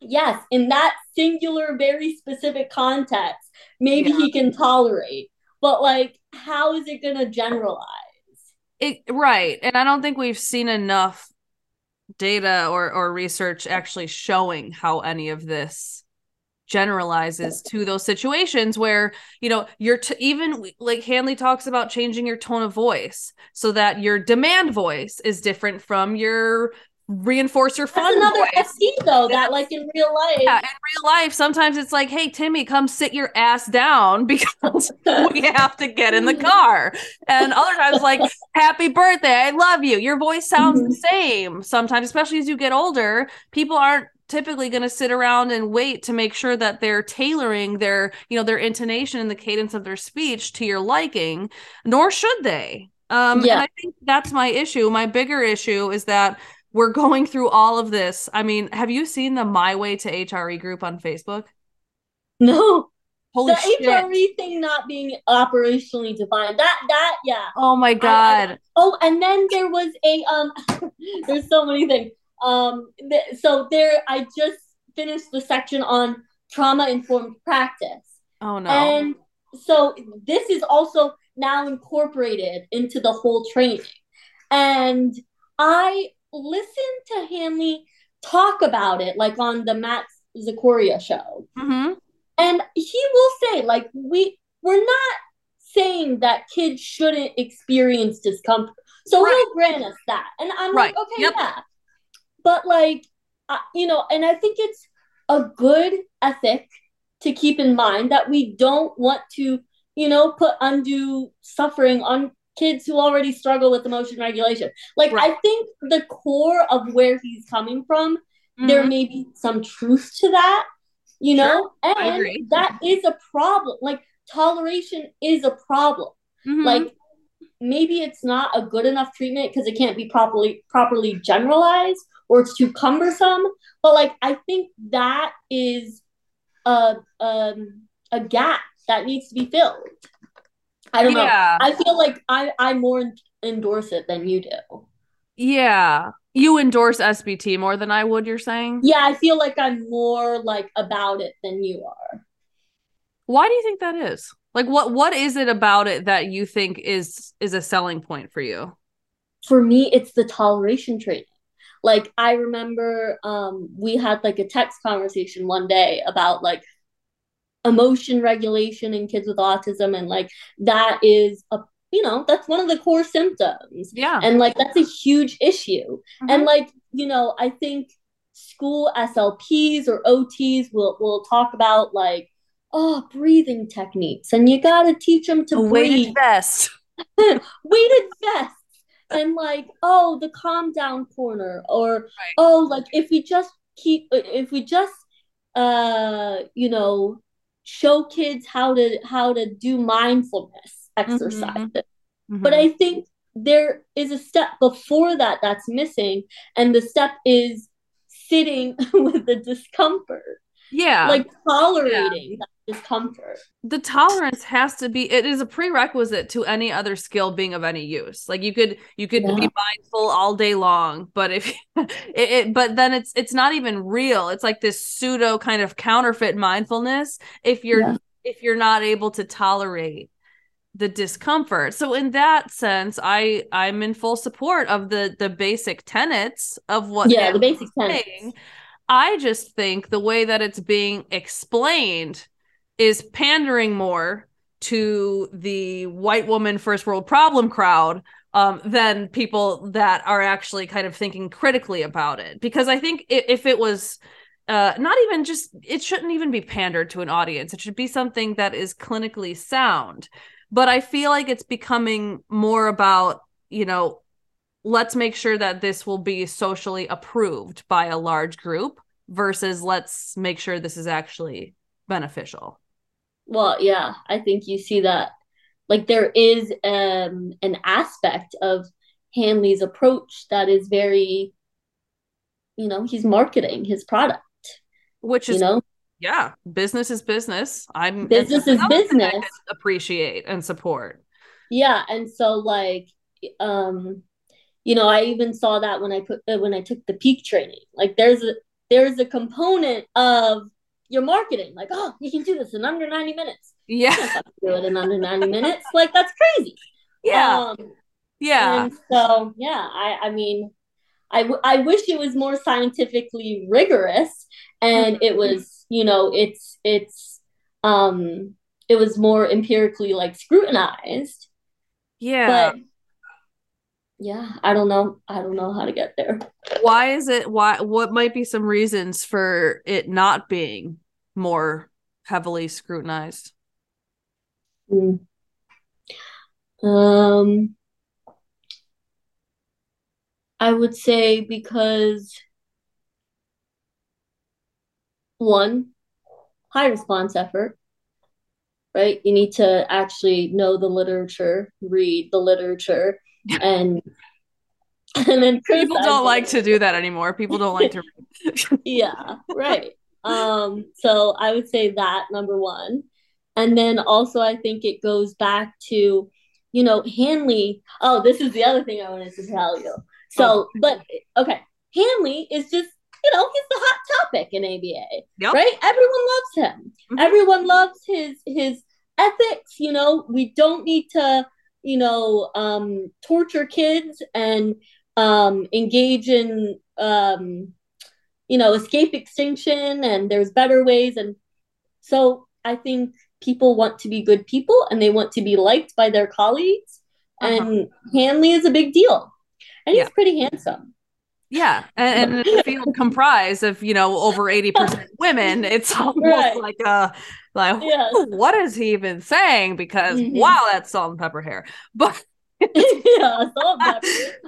yes, in that singular, very specific context, maybe yeah. he can tolerate. But like, how is it going to generalize? It right, and I don't think we've seen enough data or or research actually showing how any of this generalizes to those situations where you know you're t- even like hanley talks about changing your tone of voice so that your demand voice is different from your reinforce your fun. That's another voice. though, that like in real life. Yeah, in real life, sometimes it's like, hey Timmy, come sit your ass down (laughs) because we have to get in the (laughs) car. And other times like, happy birthday, I love you. Your voice sounds mm-hmm. the same. Sometimes, especially as you get older, people aren't typically going to sit around and wait to make sure that they're tailoring their you know their intonation and the cadence of their speech to your liking nor should they um yeah. and i think that's my issue my bigger issue is that we're going through all of this i mean have you seen the my way to hre group on facebook no Holy the shit. HRE thing not being operationally defined. That that yeah. Oh my god. I, I, oh, and then there was a um. (laughs) there's so many things. Um, th- so there, I just finished the section on trauma informed practice. Oh no! And so this is also now incorporated into the whole training, and I listened to Hanley talk about it, like on the Matt Zakaria show, mm-hmm. and he will say, like we we're not saying that kids shouldn't experience discomfort. So right. he'll grant us that, and I'm right. like, okay, yep. yeah but like uh, you know and i think it's a good ethic to keep in mind that we don't want to you know put undue suffering on kids who already struggle with emotion regulation like right. i think the core of where he's coming from mm-hmm. there may be some truth to that you know sure. and that is a problem like toleration is a problem mm-hmm. like maybe it's not a good enough treatment because it can't be properly properly generalized or it's too cumbersome. But like I think that is a um, a gap that needs to be filled. I don't yeah. know. I feel like I I more endorse it than you do. Yeah. You endorse SBT more than I would, you're saying? Yeah, I feel like I'm more like about it than you are. Why do you think that is? Like what what is it about it that you think is is a selling point for you? For me, it's the toleration training. Like I remember um, we had like a text conversation one day about like emotion regulation in kids with autism and like that is a you know that's one of the core symptoms. Yeah. And like that's a huge issue. Mm-hmm. and like you know i think school slps or ots will will talk about like oh breathing techniques and you got to teach them to a breathe. (laughs) weighted vest. Weighted vest and like oh the calm down corner or right. oh like if we just keep if we just uh you know show kids how to how to do mindfulness exercises mm-hmm. mm-hmm. but i think there is a step before that that's missing and the step is sitting (laughs) with the discomfort yeah like tolerating yeah discomfort. The tolerance has to be it is a prerequisite to any other skill being of any use. Like you could you could yeah. be mindful all day long, but if (laughs) it, it, but then it's it's not even real. It's like this pseudo kind of counterfeit mindfulness if you're yeah. if you're not able to tolerate the discomfort. So in that sense, I I'm in full support of the the basic tenets of what Yeah, the basic tenets. I just think the way that it's being explained is pandering more to the white woman first world problem crowd um, than people that are actually kind of thinking critically about it. Because I think if, it was uh, not even just, it shouldn't even be pandered to an audience. It should be something that is clinically sound. But I feel like it's becoming more about, you know, let's make sure that this will be socially approved by a large group versus let's make sure this is actually beneficial. Well, yeah, I think you see that. Like there is um, an aspect of Hanley's approach that is very, you know, he's marketing his product, which is, you know, yeah, business is business. I'm business is business. Appreciate and support. Yeah, and so like, um, you know, I even saw that when I put uh, when I took the peak training. Like there's a there's a component of your marketing, like, oh, you can do this in under 90 minutes. Yeah. do it in under 90 minutes. Like that's crazy. Yeah. Um, yeah. And so yeah, I I mean, I, w- I wish it was more scientifically rigorous and it mm-hmm. was you know it's it's um it was more empirically like scrutinized yeah but yeah i don't know i don't know how to get there why is it why what might be some reasons for it not being more heavily scrutinized? Mm. um i would say because one high response effort right? You need to actually know the literature read the literature (laughs) and and then people don't like to do that anymore. People don't like to (laughs) yeah right um so i would say that number one and then also i think it goes back to you know hanley oh this is the other thing i wanted to tell you so oh. but okay hanley is just you know, he's the hot topic in ABA, yep. right? Everyone loves him. Mm-hmm. Everyone loves his his ethics. You know, we don't need to, you know, um, torture kids and um, engage in, um, you know, escape extinction. And there's better ways. And so I think people want to be good people and they want to be liked by their colleagues. Uh-huh. And Hanley is a big deal, and yeah. he's pretty handsome. Yeah, and, and a field (laughs) comprised of you know over eighty percent women, (laughs) it's almost right. like a like yes. what is he even saying? Because mm-hmm. wow, that's salt and pepper hair. But (laughs) yeah, salt and pepper.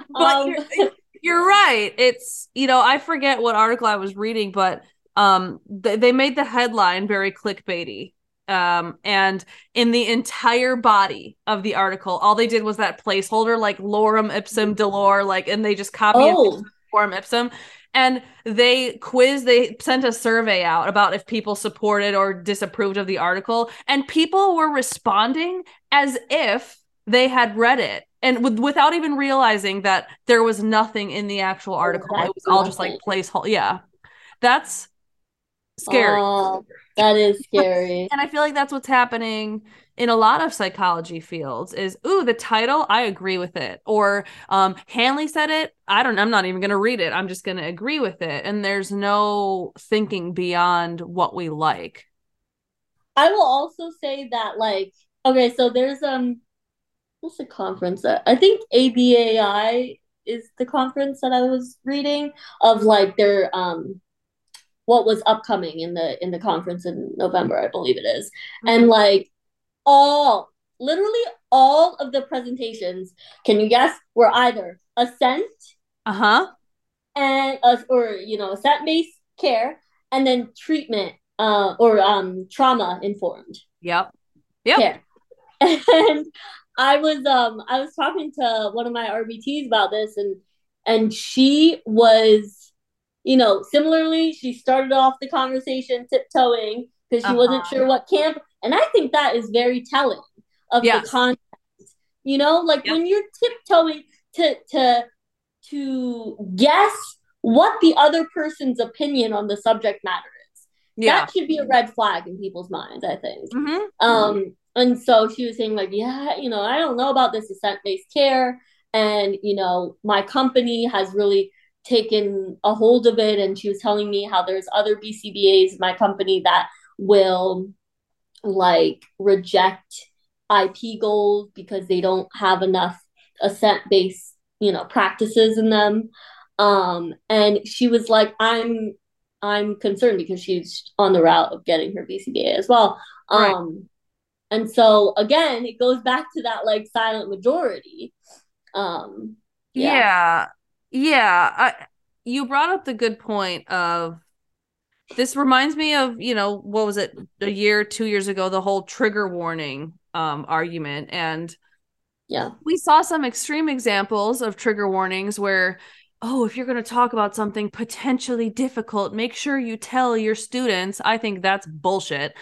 but um, you're, right. It's you know I forget what article I was reading, but um they, they made the headline very clickbaity. Um and in the entire body of the article all they did was that placeholder like lorem ipsum dolor like and they just copied oh. Quorum ipsum. And they quiz they sent a survey out about if people supported or disapproved of the article and people were responding as if they had read it and with, without even realizing that there was nothing in the actual article it was all just like placeholder yeah. That's scary. Oh, that is scary. and i feel like that's what's happening in a lot of psychology fields is ooh the title i agree with it. Or um hanley said it i don't i'm not even going to read it i'm just going to agree with it. And there's no thinking beyond what we like. I will also say that like okay so there's um what's the conference that i think abai is the conference that i was reading of like their um what was upcoming in the in the conference in november i believe it is. Mm-hmm. and like all, literally all of the presentations, can you guess, were either assent, uh huh, and uh, or you know, assent based care, and then treatment, uh, or um, trauma informed. Yep. Yep. Care. (laughs) And I was um I was talking to one of my RBTs about this, and and she was, you know, similarly, she started off the conversation tiptoeing because she uh-huh. wasn't sure what camp and I think that is very telling of yes. the context. You know, like yep. when you're tiptoeing to to to guess what the other person's opinion on the subject matter is. Yeah. That should be a red flag in people's minds, I think. Mm-hmm. Um, and so she was saying, like, yeah, you know, I don't know about this assent based care. And, you know, my company has really taken a hold of it. And she was telling me how there's other BCBAs in my company that will like reject IP goals because they don't have enough assent based, you know, practices in them. Um, and she was like, I'm I'm concerned because she's on the route of getting her BCBA as well. Um, right. And so again, it goes back to that like silent majority. Um, yeah. Yeah. yeah. I, you brought up the good point of this reminds me of you know what was it a year two years ago the whole trigger warning um argument and yeah we saw some extreme examples of trigger warnings where oh if you're going to talk about something potentially difficult make sure you tell your students i think that's bullshit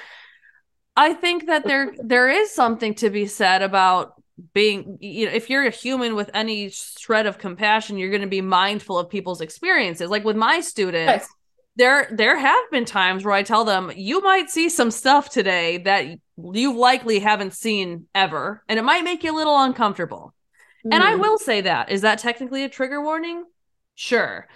i think that there there is something to be said about being you know if you're a human with any shred of compassion you're going to be mindful of people's experiences. Like with my students there there have been times where i tell them you might see some stuff today that you likely haven't seen ever and it might make you a little uncomfortable. Mm. and i mm. will say that. Is that technically a trigger warning? Sure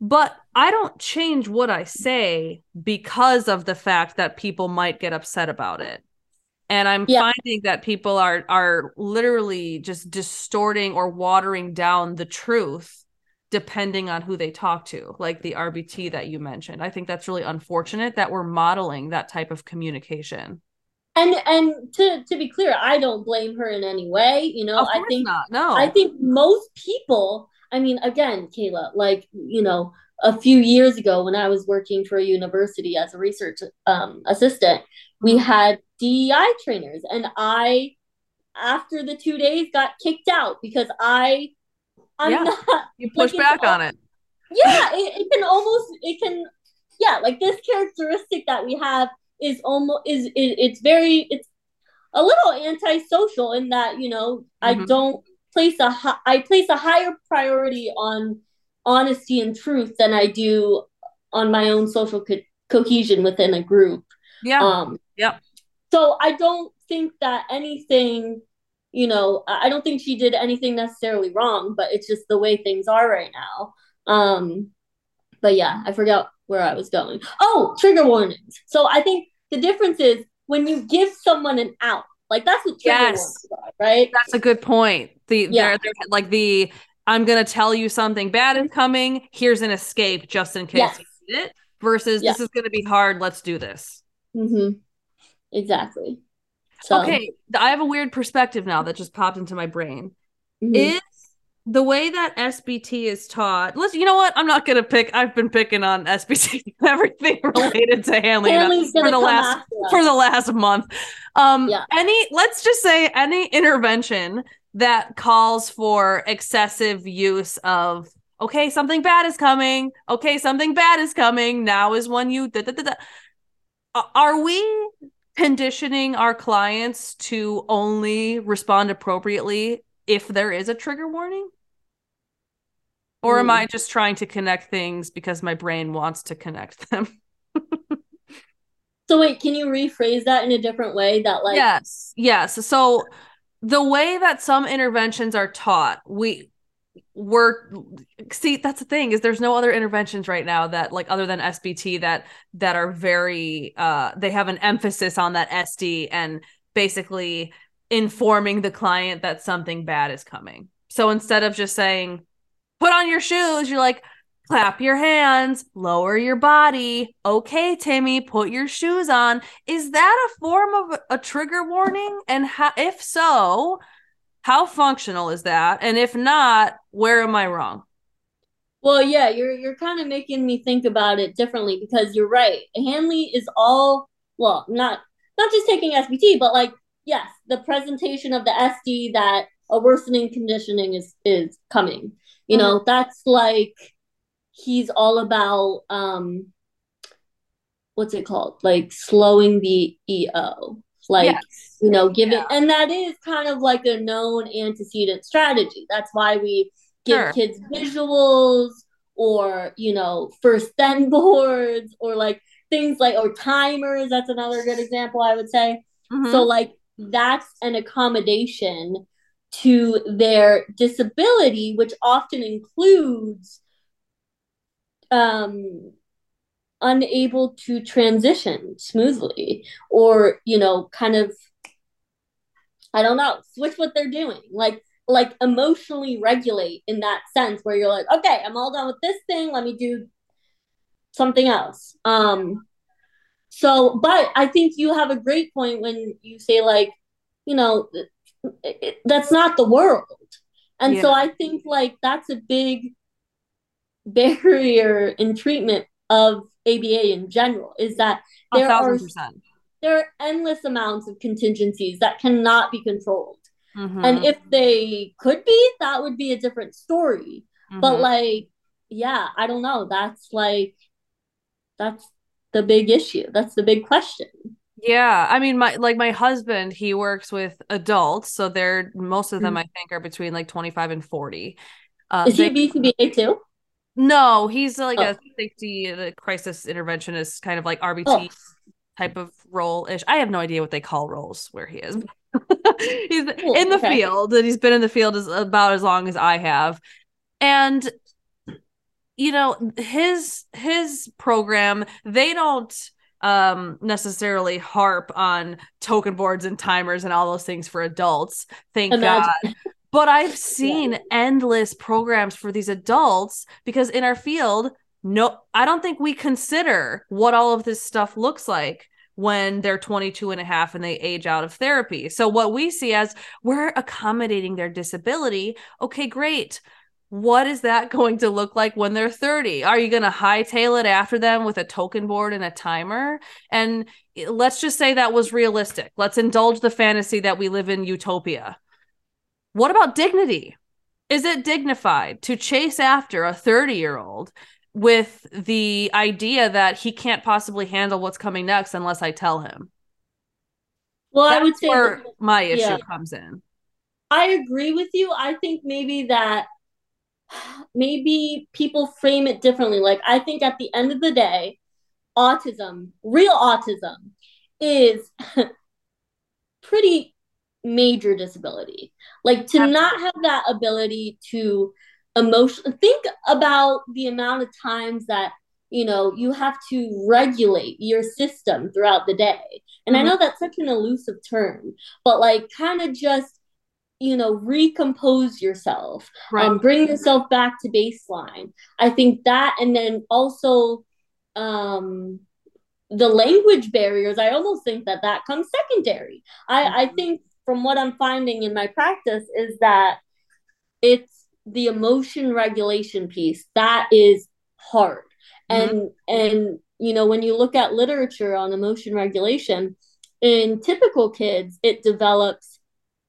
but i don't change what i say because of the fact that people might get upset about it. And i'm yeah. finding that people are are literally just distorting or watering down the truth depending on who they talk to like the rbt that you mentioned. I think that's really unfortunate that we're modeling that type of communication. And and to to be clear i don't blame her in any way you know? I think not. No. I think most people i mean again kayla like you know a few years ago when i was working for a university as a research um, assistant we had DEI trainers. And I, after the two days, got kicked out because I, I'm yeah. not. (laughs) You push like, back on it. Yeah, (laughs) it, it can almost, it can, yeah, like this characteristic that we have is almost, is, it, it's very, it's a little antisocial in that, you know, mm-hmm. I don't place a, I place a higher priority on honesty and truth than I do on my own social co- cohesion within a group. Yeah. Um, yeah. So I don't think that anything, you know, I don't think she did anything necessarily wrong, but it's just the way things are right now. Um, but yeah, I forgot where I was going. Oh, trigger warnings. So I think the difference is when you give someone an out, like that's trigger yes. right? That's a good point. The yeah. they're, they're like the I'm gonna tell you something bad is coming. Here's an escape just in case yes. you need it. Versus this is gonna be hard. Let's do this. Mm-hmm. Exactly. So. Okay, I have a weird perspective now that just popped into my brain. Mm-hmm. Is the way that SBT is taught? Let's. You know what? I'm not gonna pick. I've been picking on SBT (laughs) everything (laughs) related to Hanley for the last for the last month. Um, yeah. Any. Let's just say any intervention that calls for excessive use of okay something bad is coming okay something bad is coming now is when you da, da, da, are we conditioning our clients to only respond appropriately if there is a trigger warning? Or am I hmm. just trying to connect things because my brain wants to connect them? so wait, can you rephrase that in a different way that like Yes. Yes. So the way that some interventions are taught, we we're see that's the thing is there's no other interventions right now that like other than SBT that that are very uh they have an emphasis on that SD and basically informing the client that something bad is coming. So instead of just saying put on your shoes, you're like clap your hands, lower your body. Okay, Timmy, put your shoes on. Is that a form of a trigger warning? And ha- if so, how functional is that? And if not, where am I wrong? Well, yeah, you're you're kind of making me think about it differently because you're right. Hanley is all well, not not just taking SBT, but like yes, the presentation of the SD that a worsening conditioning is is coming. You mm-hmm. know, that's like he's all about um what's it called? Like slowing the EO like yes. you know giving yeah. and that is kind of like a known antecedent strategy that's why we give sure. kids visuals or you know first then (laughs) boards or like things like or timers that's another good example i would say mm-hmm. so like that's an accommodation to their disability which often includes um unable to transition smoothly or you know kind of i don't know switch what they're doing like like emotionally regulate in that sense where you're like okay i'm all done with this thing let me do something else. Um so but i think you have a great point when you say like you know it, that's not the world and yeah. so i think like that's a big barrier in treatment of ABA in general is that there are percent. there are endless amounts of contingencies that cannot be controlled. Mm-hmm. And if they could be, that would be a different story. Mm-hmm. But like, yeah, I don't know. That's like that's the big issue. That's the big question. Yeah, I mean, my like my husband, he works with adults, so they're most of them mm-hmm. I think are between like 25 and 40. Uh, Is he they, BCBA too? No, he's like oh. a safety the crisis interventionist kind of like RBT oh. type of role ish. I have no idea what they call roles where he is. (laughs) he's cool. in the okay. field and he's been in the field as about as long as I have. And you know, his his program, they don't um necessarily harp on token boards and timers and all those things for adults thank Imagine. god but i've (laughs) seen yeah. endless programs for these adults because in our field no i don't think we consider what all of this stuff looks like when they're 22 and a half and they age out of therapy so what we see as we're accommodating their disability okay great what is that (laughs) going to look like when they're 30? Are you going to hightail it after them with a token board and a timer? And eh, let's just say that was realistic. Let's indulge the fantasy that we live in utopia. What about dignity? Is it dignified to chase after a 30 year old with the idea that he can't possibly handle what's coming next unless I tell him? Well, That's I would say where my issue yeah. comes in. I agree with you. I think maybe that (sighs) maybe people frame it differently. Like, I think at the end of the day, autism, real autism, is (laughs) pretty major disability. Like, to Absolutely. not have that ability to emotion, think about the amount of times that you know you have to regulate your system throughout the day and mm-hmm. i know that's such an elusive term but like kind of just you know recompose yourself right. um, bring yourself back to baseline i think that and then also um the language barriers i almost think that that comes secondary i mm-hmm. i think from what i'm finding in my practice is that it's the emotion regulation piece that is hard mm-hmm. and and you know when you look at literature on emotion regulation in typical kids it develops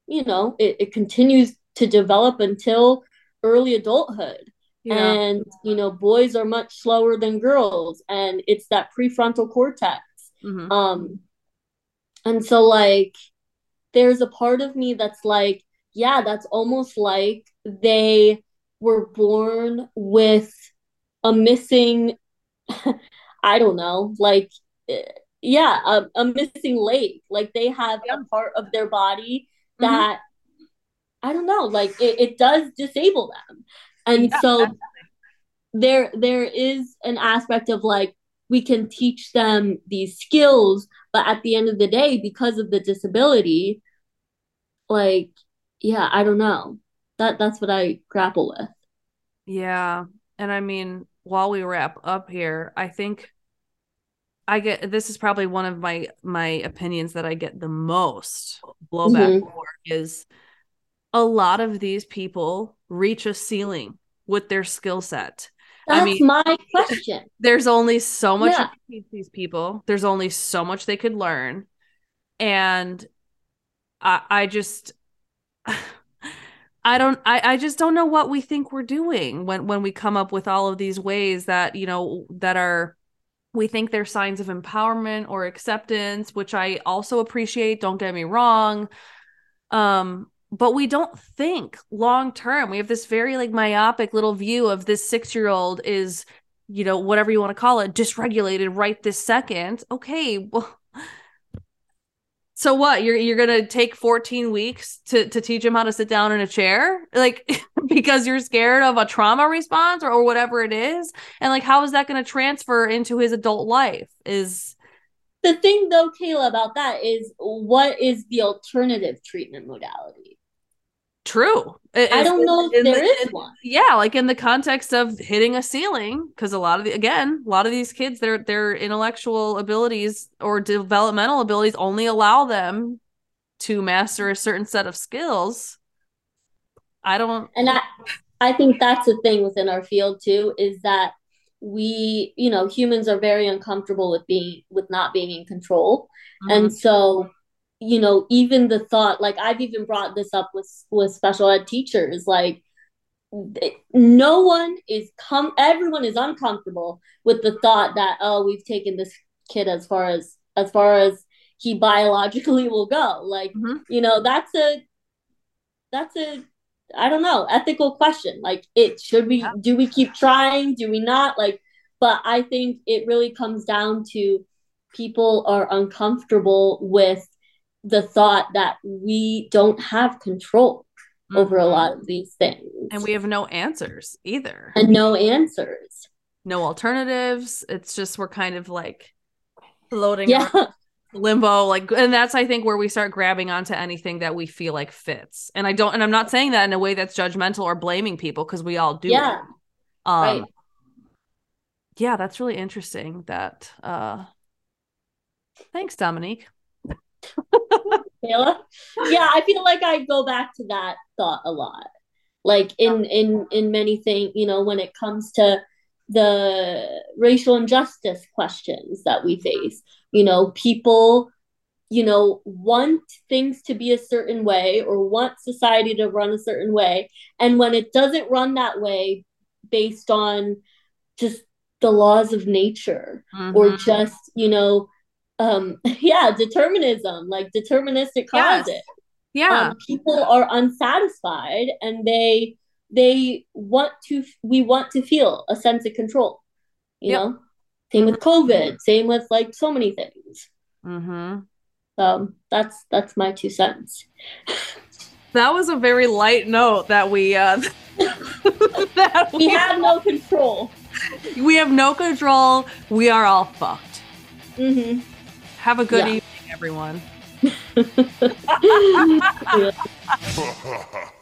you know, it, it continues to develop until early adulthood. Yeah. And, you know, boys are much slower than girls, and it's that prefrontal cortex. Mm-hmm. Um, and so, like, there's a part of me that's like, yeah, that's almost like they were born with a missing, (laughs) I don't know, like, eh, yeah, a, a missing leg. Like they have a part of their body. That mm-hmm. I don't know, like it, it does disable them. And yeah, so definitely. there there is an aspect of like we can teach them these skills, but at the end of the day, because of the disability, like yeah, I don't know. That that's what I grapple with. Yeah. And I mean, while we wrap up here, I think I get this is probably one of my my opinions that I get the most blowback mm-hmm. for is a lot of these people reach a ceiling with their skill set. That's I mean, my (laughs) question. There's only so much yeah. these people. There's only so much they could learn, and I, I just, (sighs) I don't, I, I just don't know what we think we're doing when when we come up with all of these ways that you know that are we think they're signs of empowerment or acceptance which i also appreciate don't get me wrong. Um but we don't think long term we have this very like myopic little view of this 6 year old is you know whatever you want to call it dysregulated right this second. Okay well so what? You're you're gonna take 14 weeks to to teach him how to sit down in a chair? Like (laughs) because you're scared of a trauma response or, or whatever it is? And like how is that gonna transfer into his adult life is the thing though kayla about that is what is the alternative treatment modality true. I don't know if there the, is one. Yeah like in the context of hitting a ceiling because a lot of the again a lot of these kids their their intellectual abilities or developmental abilities only allow them to master a certain set of skills. I don't and i i think that's the thing within our field too is that we you know humans are very uncomfortable with being with not being in control. Mm-hmm. and so you know even the thought like i've even brought this up with with special ed teachers like no one is come everyone is uncomfortable with the thought that oh we've taken this kid as far as as far as he biologically will go. Like Mhm. you know that's a that's a i don't know ethical question. Like it should we do we keep trying? Do we not? Like but i think it really comes down to people are uncomfortable with the thought that we don't have control over a Mhm. lot of these things And we have no answers either. and no answers No alternatives. It's just we're kind of like floating yeah limbo like and that's i think where we start grabbing onto anything that we feel like fits and i don't and i'm not saying that in a way that's judgmental or blaming people because we all do Yeah, um right. yeah that's really interesting that uh thanks dominique (laughs) Kayla? Yeah, I feel like I go back to that thought a lot. Like in in in many things, you know, when it comes to the racial injustice questions that we face, you know, people, you know, want things to be a certain way or want society to run a certain way, and when it doesn't run that way based on just the laws of nature or Mhm. just you know um (laughs) yeah determinism like deterministic Yes. causes. Yeah. Um, people are unsatisfied and they they want to we want to feel a sense of control you Yep. know? Same with covid same with like so many things. Mm-hmm. so that's that's my two cents. That was a very light note that we uh (laughs) that we have no control. We have no control. We are all fucked. Hmm have a good Yeah. evening everyone (laughs) (laughs)